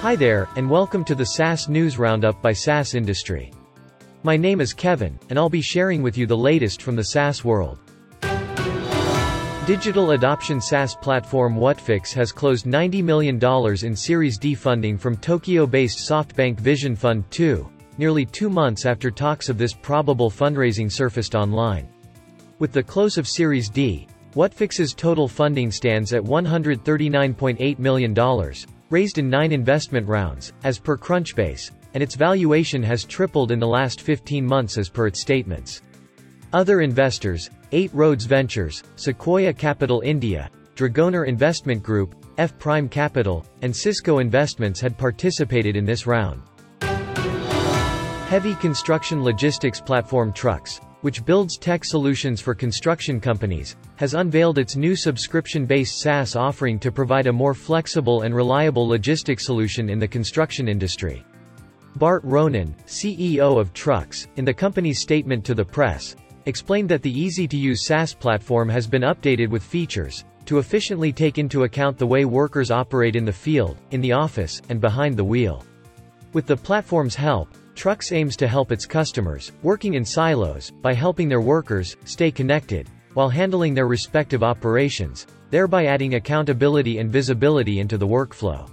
Hi there, and welcome to the SaaS News Roundup by SaaS Industry. My name is Kevin, and I'll be sharing with you the latest from the SaaS world. Digital adoption SaaS platform Whatfix has closed $90 million in Series D funding from Tokyo-based SoftBank Vision Fund 2, nearly two months after talks of this probable fundraising surfaced online. With the close of Series D, Whatfix's total funding stands at $139.8 million, raised in nine investment rounds, as per Crunchbase, and its valuation has tripled in the last 15 months as per its statements. Other investors, 8 Roads Ventures, Sequoia Capital India, Dragoneer Investment Group, F Prime Capital, and Cisco Investments had participated in this round. Heavy construction logistics platform Trux, which builds tech solutions for construction companies, has unveiled its new subscription-based SaaS offering to provide a more flexible and reliable logistics solution in the construction industry. Bart Ronan, CEO of Trux, in the company's statement to the press, explained that the easy-to-use SaaS platform has been updated with features to efficiently take into account the way workers operate in the field, in the office, and behind the wheel. With the platform's help, Trux aims to help its customers, working in silos, by helping their workers stay connected while handling their respective operations, thereby adding accountability and visibility into the workflow.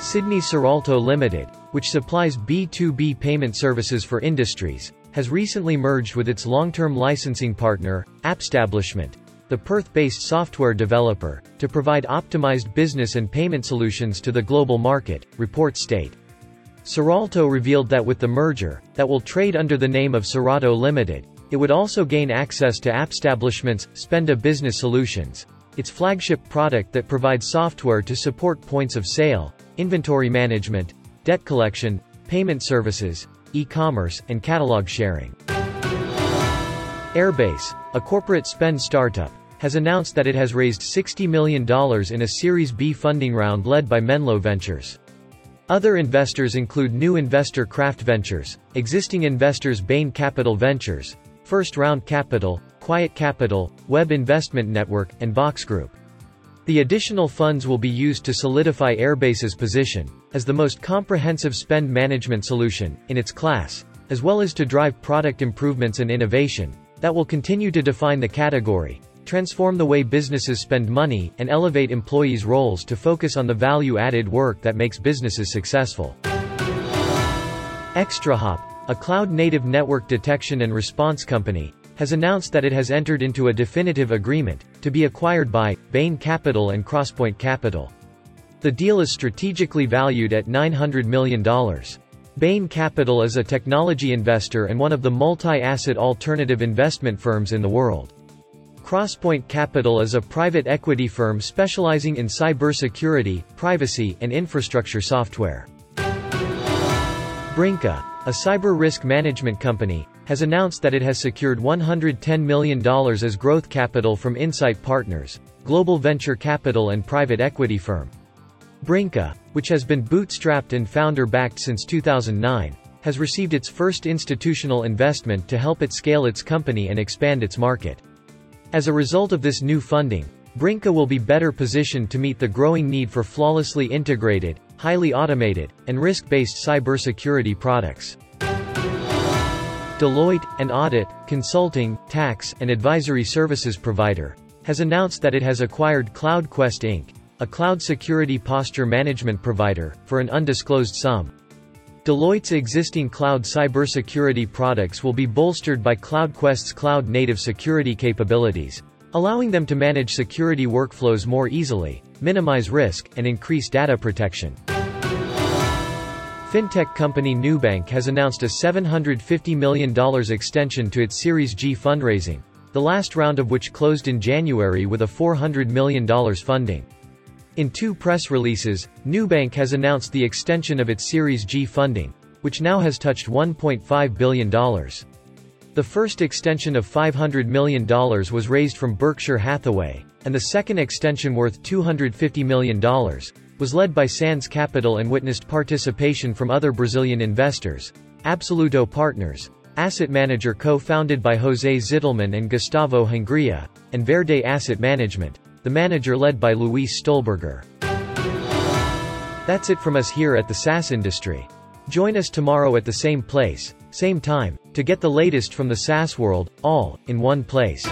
Sydney Cirralto Limited, which supplies B2B payment services for industries, has recently merged with its long-term licensing partner, Appstablishment, the Perth-based software developer, to provide optimized business and payment solutions to the global market, reports state. Cirralto revealed that with the merger, that will trade under the name of Cirralto Limited, it would also gain access to Appstablishment's Spenda Business Solutions, its flagship product that provides software to support points of sale, inventory management, debt collection, payment services, e-commerce, and catalog sharing. Airbase, a corporate spend startup, has announced that it has raised $60 million in a Series B funding round led by Menlo Ventures. Other investors include new investor Craft Ventures, existing investors Bain Capital Ventures, First Round Capital, Quiet Capital, Webb Investment Network, and Box Group. The additional funds will be used to solidify Airbase's position as the most comprehensive spend management solution in its class, as well as to drive product improvements and innovation that will continue to define the category, transform the way businesses spend money, and elevate employees' roles to focus on the value-added work that makes businesses successful. ExtraHop, a cloud-native network detection and response company, has announced that it has entered into a definitive agreement to be acquired by Bain Capital and Crosspoint Capital. The deal is strategically valued at $900 million. Bain Capital is a technology investor and one of the multi-asset alternative investment firms in the world. Crosspoint Capital is a private equity firm specializing in cybersecurity, privacy, and infrastructure software. Brinqa, a cyber risk management company, has announced that it has secured $110 million as growth capital from Insight Partners, global venture capital and private equity firm. Brinqa, which has been bootstrapped and founder-backed since 2009, has received its first institutional investment to help it scale its company and expand its market. As a result of this new funding, Brinqa will be better positioned to meet the growing need for flawlessly integrated, highly automated, and risk-based cybersecurity products. Deloitte, an audit, consulting, tax, and advisory services provider, has announced that it has acquired CloudQuest Inc., a cloud security posture management provider, for an undisclosed sum. Deloitte's existing cloud cybersecurity products will be bolstered by CloudQuest's cloud-native security capabilities, allowing them to manage security workflows more easily, minimize risk, and increase data protection. Fintech company Nubank has announced a $750 million extension to its Series G fundraising, the last round of which closed in January with a $400 million funding. In two press releases, Nubank has announced the extension of its Series G funding, which now has touched $1.5 billion. The first extension of $500 million was raised from Berkshire Hathaway, and the second extension worth $250 million, was led by Sands Capital and witnessed participation from other Brazilian investors. Absoluto Partners, asset manager co-founded by José Zittelman and Gustavo Hungria, and Verde Asset Management, the manager led by Luis Stuhlberger. That's it from us here at the SaaS industry. Join us tomorrow at the same place, same time, to get the latest from the SaaS world, all in one place.